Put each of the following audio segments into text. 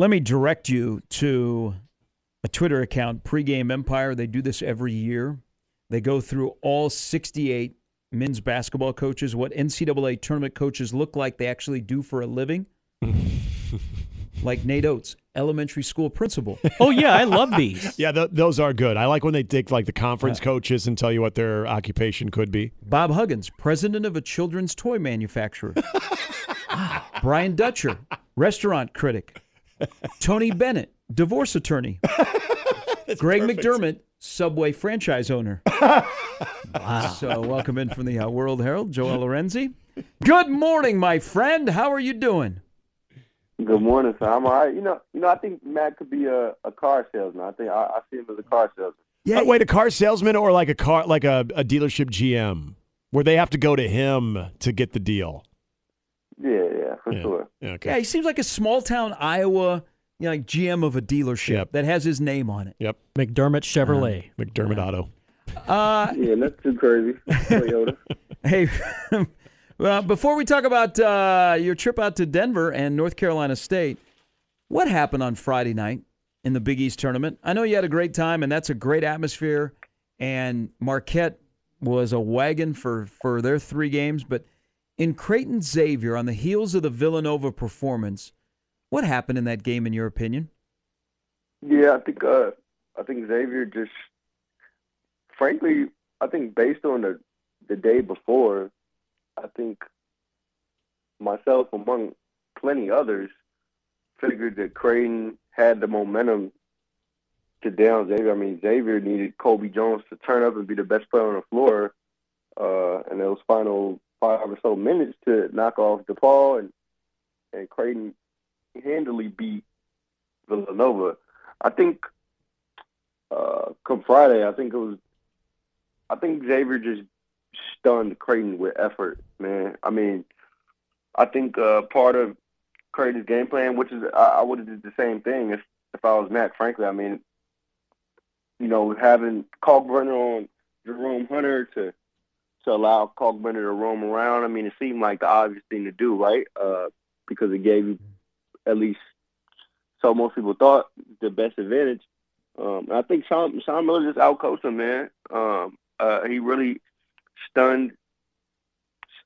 Let me direct you to a Twitter account, Pregame Empire. They do this every year. They go through all 68 men's basketball coaches, what NCAA tournament coaches look like they actually do for a living. like Nate Oats, elementary school principal. Oh yeah, I love these. Yeah, th- those are good. I like when they take like the conference coaches and tell you what their occupation could be. Bob Huggins, president of a children's toy manufacturer. Brian Dutcher, restaurant critic. Tony Bennett, divorce attorney. Greg McDermott, Subway franchise owner. wow. So, welcome in from the uh, World Herald, Joel Lorenzi. Good morning, my friend. How are you doing? Good morning, sir. I'm all right. You know, you know, I think Matt could be a, a car salesman. I think I, I see him as a car salesman. Yeah, wait, a car salesman or like a car, like a, a dealership GM, where they have to go to him to get the deal. Yeah, yeah, for Yeah. sure. Yeah, okay. Yeah, he seems like a small town Iowa, you know, like GM of a dealership Yep. that has his name on it. Yep. McDermott Chevrolet. McDermott Auto. Uh, Yeah, that's too crazy. Toyota. Hey, well, before we talk about uh, your trip out to Denver and North Carolina State, what happened on Friday night in the Big East tournament? I know you had a great time, and that's a great atmosphere. And Marquette was a wagon for for their three games, but in Creighton Xavier, on the heels of the Villanova performance, what happened in that game, in your opinion? Yeah, I think uh, I think Xavier just, frankly, I think based on the the day before, I think myself among plenty others figured that Creighton had the momentum to down Xavier. I mean, Xavier needed Colby Jones to turn up and be the best player on the floor, uh, and those final five or so minutes to knock off DePaul and and Creighton handily beat Villanova. I think uh, come Friday, I think it was. I think Xavier just stunned Creighton with effort, man. I mean, I think uh, part of Creighton's game plan, which is I, I would have did the same thing if if I was Matt. Frankly, I mean, you know, having Kalkbrenner on Jerome Hunter to to allow Kalkbrenner to roam around. I mean, it seemed like the obvious thing to do, right? Uh, because it gave you at least so most people thought the best advantage. Um, I think Sean, Sean Miller just outcoached him, man. Um, uh, he really stunned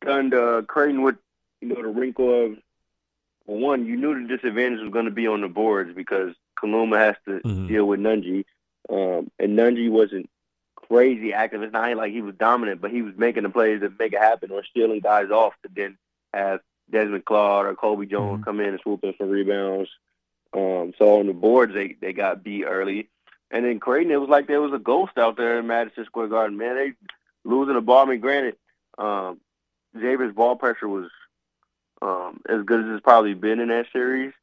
stunned uh, Creighton with you know the wrinkle of well, one. You knew the disadvantage was going to be on the boards because Kaluma has to Mhm. deal with Nunge, um, and Nunge wasn't crazy active. It's not like he was dominant, but he was making the plays that make it happen or stealing guys off to then have Desmond Claude or Colby Jones come in and swoop in for rebounds. Um, so on the boards, they they got beat early, and then Creighton, it was like there was a ghost out there in Madison Square Garden. Man, they losing the ball. I mean, granted, um, Xavier's ball pressure was um, as good as it's probably been in that series,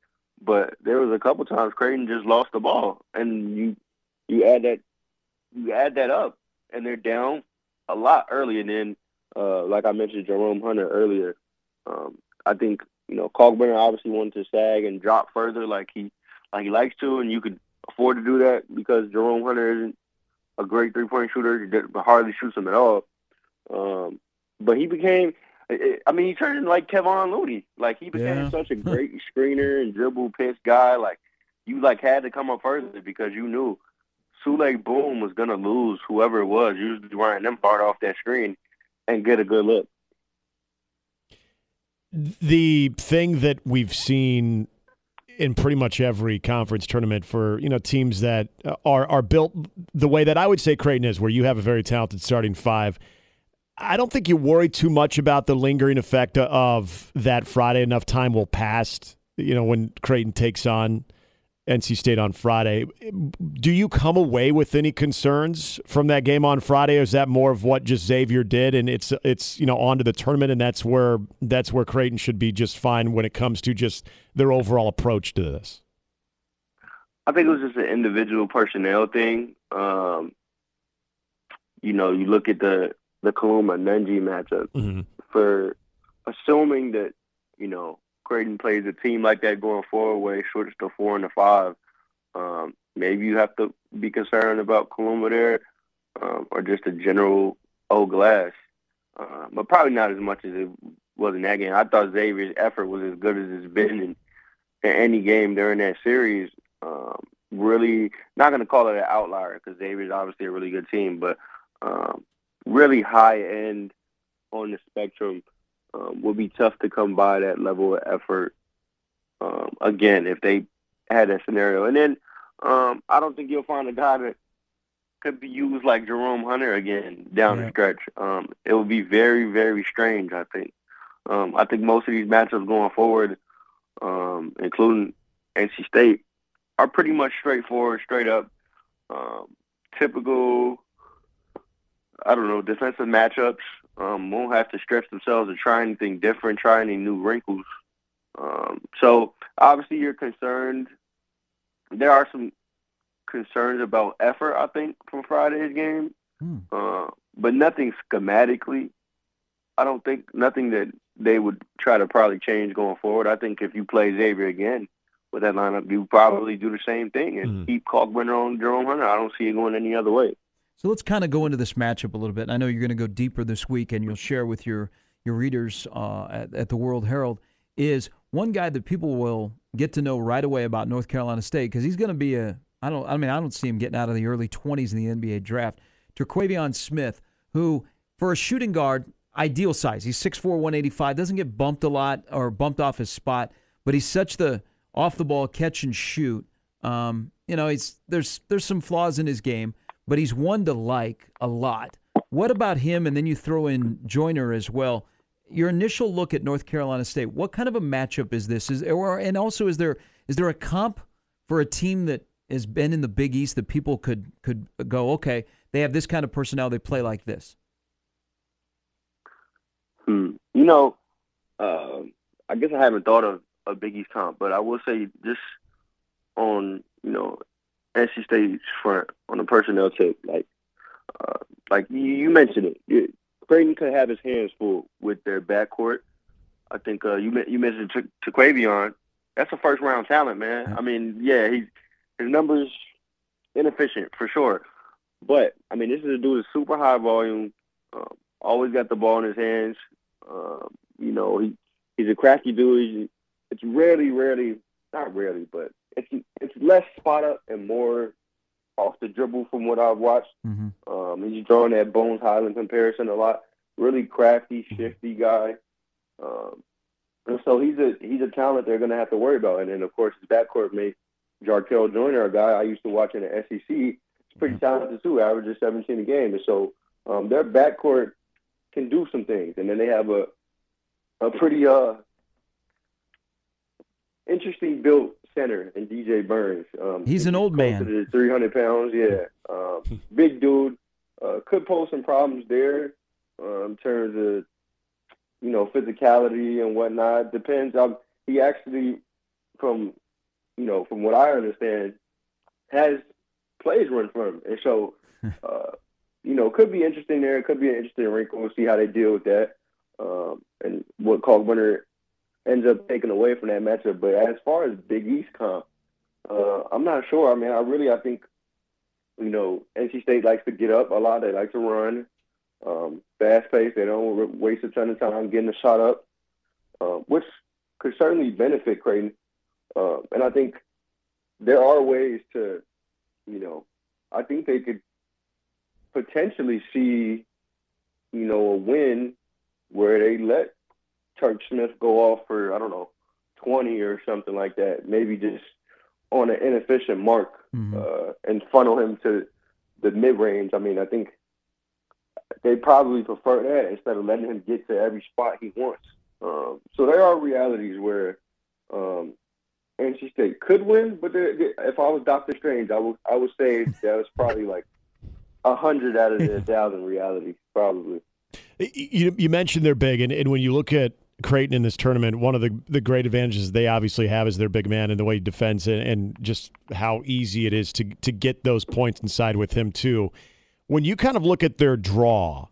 but there was a couple times Creighton just lost the ball, and you you add that you add that up, and they're down a lot early, and then uh, like I mentioned, Jerome Hunter earlier. Um, I think you know Kalkbrenner obviously wanted to sag and drop further, like he like he likes to, and you could afford to do that because Jerome Hunter isn't a great three point shooter, he hardly shoots them at all. Um, but he became, I- mean, he turned into like Kevon Looney. Like he became Yeah. such a great screener and dribble pinch guy. Like you like had to come up further because you knew Souley Boum was gonna lose whoever it was, usually them hard off that screen and get a good look. the thing that we've seen in pretty much every conference tournament for you know teams that uh, are are built the way that I would say Creighton is, where you have a very talented starting five. I don't think you worry too much about the lingering effect of that Friday. Enough time will pass, you know, when Creighton takes on NC State on Friday. Do you come away with any concerns from that game on Friday, or is that more of what just Xavier did, and it's it's you know on to the tournament, and that's where that's where Creighton should be just fine when it comes to just their overall approach to this. I think it was just an individual personnel thing. Um, you know, you look at the the Kaluma Nunge matchup Mm-hmm. for assuming that you know Creighton plays a team like that going forward, where they switch to four and a five. Um, maybe you have to be concerned about Kaluma there, um, or just a general old glass, uh, but probably not as much as it was in that game. I thought Xavier's effort was as good as it's been, and in any game during that series. Um, really, not going to call it an outlier because Xavier's obviously a really good team, but um, really high end on the spectrum um, would be tough to come by that level of effort um, again if they had that scenario. And then um, I don't think you'll find a guy that could be used like Jerome Hunter again down yeah. the stretch. Um, it would be very, very strange. I think. Um, I think most of these matchups going forward, um, including NC State, are pretty much straightforward, straight up, um, typical. I don't know defensive matchups. Um, won't have to stretch themselves or try anything different, try any new wrinkles. Um, so obviously you're concerned. There are some concerns about effort, I think, from Friday's game, hmm. uh, but nothing schematically. I don't think nothing that they would try to probably change going forward. I think if you play Xavier again with that lineup, you probably do the same thing and mm-hmm. keep Kalkbrenner on Jerome Hunter. I don't see it going any other way. So let's kind of go into this matchup a little bit. I know you're going to go deeper this week, and you'll share with your your readers uh, at, at the World Herald. Is one guy that people will get to know right away about North Carolina State because he's going to be a I don't I mean I don't see him getting out of the early 20s in the NBA draft. Terquavion Smith, who for a shooting guard, ideal size. He's 6'4", 185, doesn't get bumped a lot or bumped off his spot, but he's such the off the ball catch and shoot. Um, you know, he's there's there's some flaws in his game, but he's one to like a lot. What about him? And then you throw in Joiner as well your initial look at North Carolina State, what kind of a matchup is this? Is or and also is there is there a comp for a team that has been in the Big East that people could could go, okay, they have this kind of personnel, they play like this? Hmm. You know, uh, I guess I haven't thought of a Big East comp, but I will say just on you know State's front on the personnel tip, like uh, like you, you mentioned it. Creighton could have his hands full with their backcourt. I think uh, you you mentioned Terquavion. That's a first round talent, man. I mean, yeah, he's his numbers inefficient for sure, but I mean, this is a dude with super high volume. Um, always got the ball in his hands. Um, you know, he he's a crafty dude. He's, it's rarely, rarely, not rarely, but it's it's less spot up and more off the dribble from what I've watched. Mm-hmm. Um, he's drawing that Bones Hyland comparison a lot. Really crafty, mm-hmm. shifty guy. Um, and so he's a he's a talent they're going to have to worry about. And then of course his backcourt mate Jarkel Joiner, a guy I used to watch in the SEC. He's pretty mm-hmm. talented too, averages 17 a game. And so um, their backcourt can do some things. And then they have a a pretty uh interesting built center and DJ Burns. Um, he's an old man. Three hundred pounds, yeah. Um, big dude. Uh, could pose some problems there uh, in terms of you know physicality and whatnot. Depends. Um, he actually, from you know, from what I understand, has plays run for him, and so uh, you know, could be interesting there. Could be an interesting wrinkle. We'll see how they deal with that. Um, and what Kalkbrenner ends up taking away from that matchup. But as far as Big East comp, uh, I'm not sure. I mean, I really I think you know NC State likes to get up a lot. They like to run, um, fast pace. They don't waste a ton of time getting the shot up, uh, which could certainly benefit Creighton. Uh, and I think there are ways to, you know, I think they could potentially see, you know, a win where they let Turk Smith go off for I don't know twenty or something like that. Maybe just on an inefficient mark mm-hmm. uh, and funnel him to the mid range. I mean, I think they probably prefer that instead of letting him get to every spot he wants. Um, so there are realities where um, NC State could win, but if I was Doctor Strange, I would I would say that was probably like a hundred out of a thousand reality, probably. You, you mentioned they're big, and, and when you look at Creighton in this tournament, one of the, the great advantages they obviously have is their big man and the way he defends it, and just how easy it is to to get those points inside with him too. When you kind of look at their draw,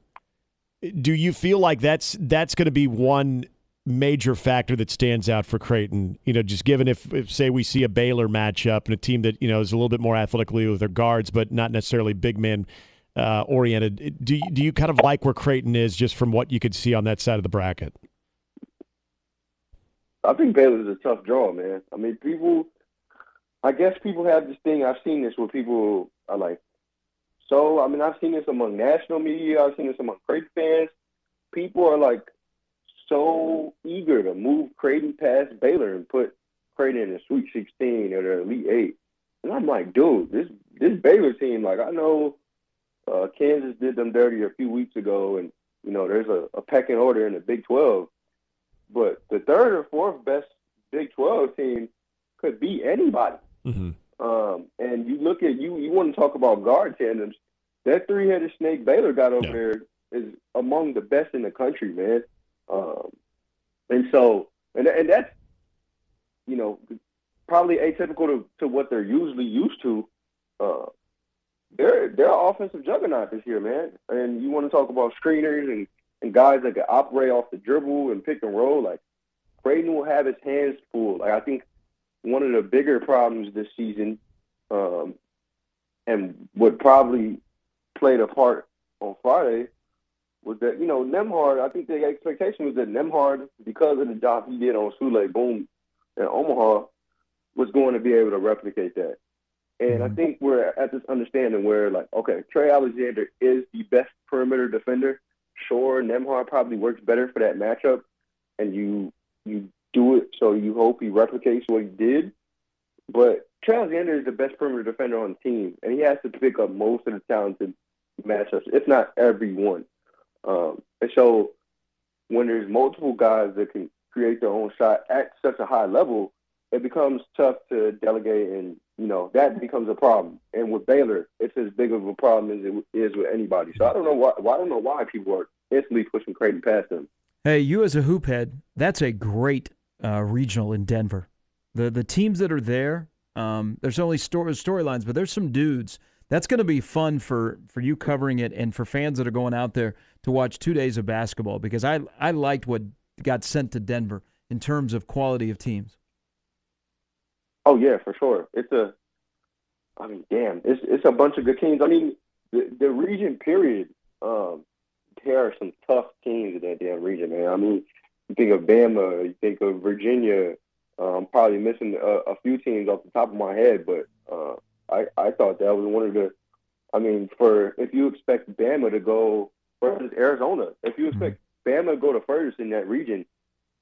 do you feel like that's that's going to be one major factor that stands out for Creighton? You know, just given if, if say we see a Baylor matchup and a team that you know is a little bit more athletically with their guards, but not necessarily big man uh, oriented. Do do you kind of like where Creighton is just from what you could see on that side of the bracket? I think Baylor's a tough draw, man. I mean, people. I guess people have this thing. I've seen this where people are like, so. I mean, I've seen this among national media. I've seen this among Creighton fans. People are like so eager to move Creighton past Baylor and put Creighton in the Sweet 16 or the Elite Eight. And I'm like, dude, this this Baylor team, like I know uh, Kansas did them dirty a few weeks ago, and you know there's a, a pecking order in the Big 12, but the third or fourth best Big 12 team could be anybody. Mm-hmm. Um, and you look at you, you want to talk about guard tandems. That three-headed snake Baylor got over Yeah. there is among the best in the country, man. Um, and so, and and that's you know probably atypical to, to what they're usually used to. Uh, they're they're offensive juggernaut this year, man. And you want to talk about screeners and and guys that can operate off the dribble and pick and roll. Like Creighton will have his hands full. Like I think one of the bigger problems this season, um, and what probably played a part on Friday, was that you know Nembhard. I think the expectation was that Nembhard, because of the job he did on Souley Boum in Omaha, was going to be able to replicate that. And I think we're at this understanding where, like, okay, Trey Alexander is the best perimeter defender. Sure, Nembhard probably works better for that matchup, and you you do it so you hope he replicates what he did. But Trey Alexander is the best perimeter defender on the team, and he has to pick up most of the talented matchups, if not every one. Um, and so when there's multiple guys that can create their own shot at such a high level, it becomes tough to delegate, and you know that becomes a problem. And with Baylor, it's as big of a problem as it is with anybody. So I don't know why. why I don't know why people are instantly pushing Creighton past them. Hey, you as a hoop head, that's a great uh, regional in Denver. The the teams that are there, um, there's only story storylines, but there's some dudes. That's going to be fun for for you covering it and for fans that are going out there to watch two days of basketball because I I liked what got sent to Denver in terms of quality of teams. Oh yeah, for sure. It's a, I mean, damn, it's it's a bunch of good teams. I mean, the the region period. Um, there are some tough teams in that damn region, man. I mean, you think of Bama, you think of Virginia. I'm probably missing a, a few teams off the top of my head, but uh, I I thought that was one of the. I mean, for if you expect Bama to go versus Arizona, if you expect Bama to go to first in that region,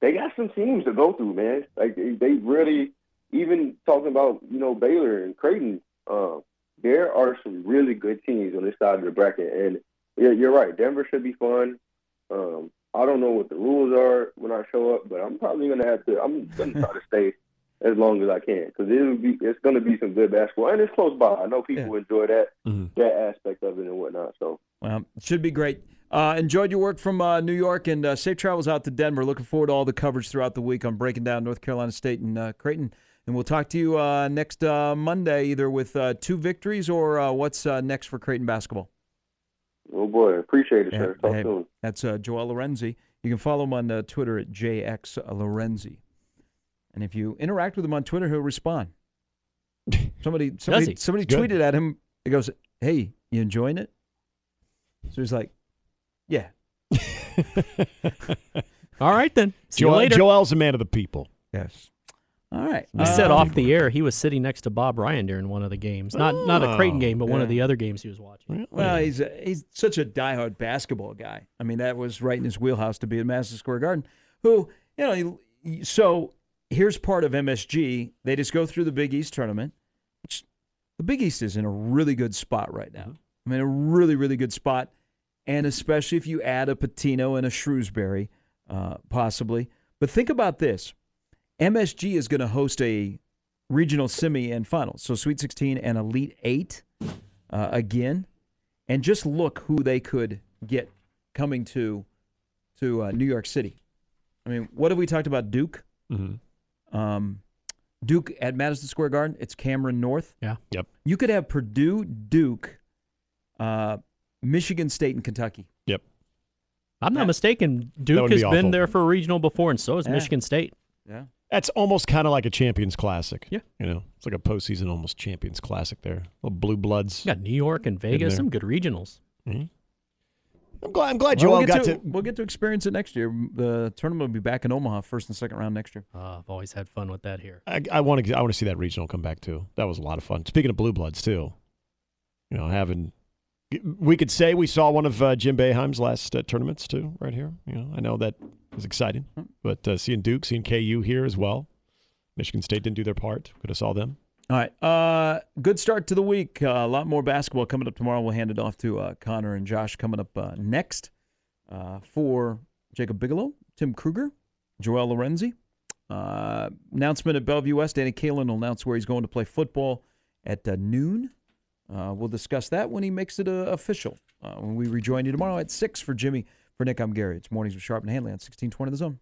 they got some teams to go through, man. Like they, they really even talking about you know Baylor and Creighton, uh, there are some really good teams on this side of the bracket, and yeah, you're right. Denver should be fun. Um, I don't know what the rules are when I show up, but I'm probably gonna have to. I'm gonna try to stay as long as I can because it'll be it's gonna be some good basketball, and it's close by. I know people enjoy that Mhm. that aspect of it and whatnot. So Well, it should be great. Uh, enjoyed your work from uh, New York and uh, safe travels out to Denver. Looking forward to all the coverage throughout the week on breaking down North Carolina State and uh, Creighton. And we'll talk to you uh, next uh, Monday, either with uh, two victories or uh, what's uh, next for Creighton basketball. oh boy, appreciate it, Yeah, sir. Talk hey, soon. That's uh, Joel Lorenzi. You can follow him on uh, Twitter at JX Lorenzi. And if you interact with him on Twitter, he'll respond. Somebody, somebody, he? somebody Good. tweeted at him. He goes, "Hey, you enjoying it?" So he's like, "Yeah." All right then. See you Joel, later. Joel's a man of the people. Yes. All right. He said Um, off the air he was sitting next to Bob Ryan during one of the games. Not not a Creighton Oh, game, but one of the other games he was watching. Well, he's a, he's such a diehard basketball guy. I mean, that was right in his wheelhouse to be at Madison Square Garden. Who, you know, he- so here's part of MSG. They just go through the Big East tournament. Which the Big East is in a really good spot right now. I mean, a really, really good spot, and especially if you add a Pitino and a Shrewsberry, uh, possibly. But think about this: MSG is going to host a regional semi and finals, so Sweet 16 and Elite Eight uh, again and just look who they could get coming to to uh, New York City. I mean, what have we talked about? Duke, Mm-hmm. um, Duke at Madison Square Garden. It's Cameron North. Yeah. Yep. You could have Purdue, Duke, uh, Michigan State, and Kentucky. Yep. I'm not Yeah. mistaken. Duke wouldn't has be been there for a regional before, and so has Yeah. Michigan State. Yeah. That's almost kind of like a Champions Classic. Yeah. You know, it's like a postseason almost Champions Classic there. Little blue bloods. You got New York and Vegas, some good regionals. Mhm. I'm glad. I'm glad Well, Joel we'll, get got to, to. we'll get to experience it next year. The tournament will be back in Omaha, first and second round next year. Uh, I've always had fun with that here. I, I want to. I want to see that regional come back too. That was a lot of fun. Speaking of blue bloods too, you know, having we could say we saw one of uh, Jim Boeheim's last uh, tournaments too, right here. You know, I know that was exciting, but uh, seeing Duke, seeing KU here as well. Michigan State didn't do their part. Could have saw them. All right. Uh, good start to the week. Uh, a lot more basketball coming up tomorrow. We'll hand it off to uh, Connor and Josh coming up uh, next uh, for Jacob Bigelow, Tim Kruger, Joel Lorenzi. Uh, announcement at Bellevue West. Danny Kaelin will announce where he's going to play football at uh, noon. Uh, we'll discuss that when he makes it uh, official. Uh, when we rejoin you tomorrow at 6 for Jimmy. For Nick, I'm Gary. It's Mornings with Sharp and Hanley on 1620 The Zone.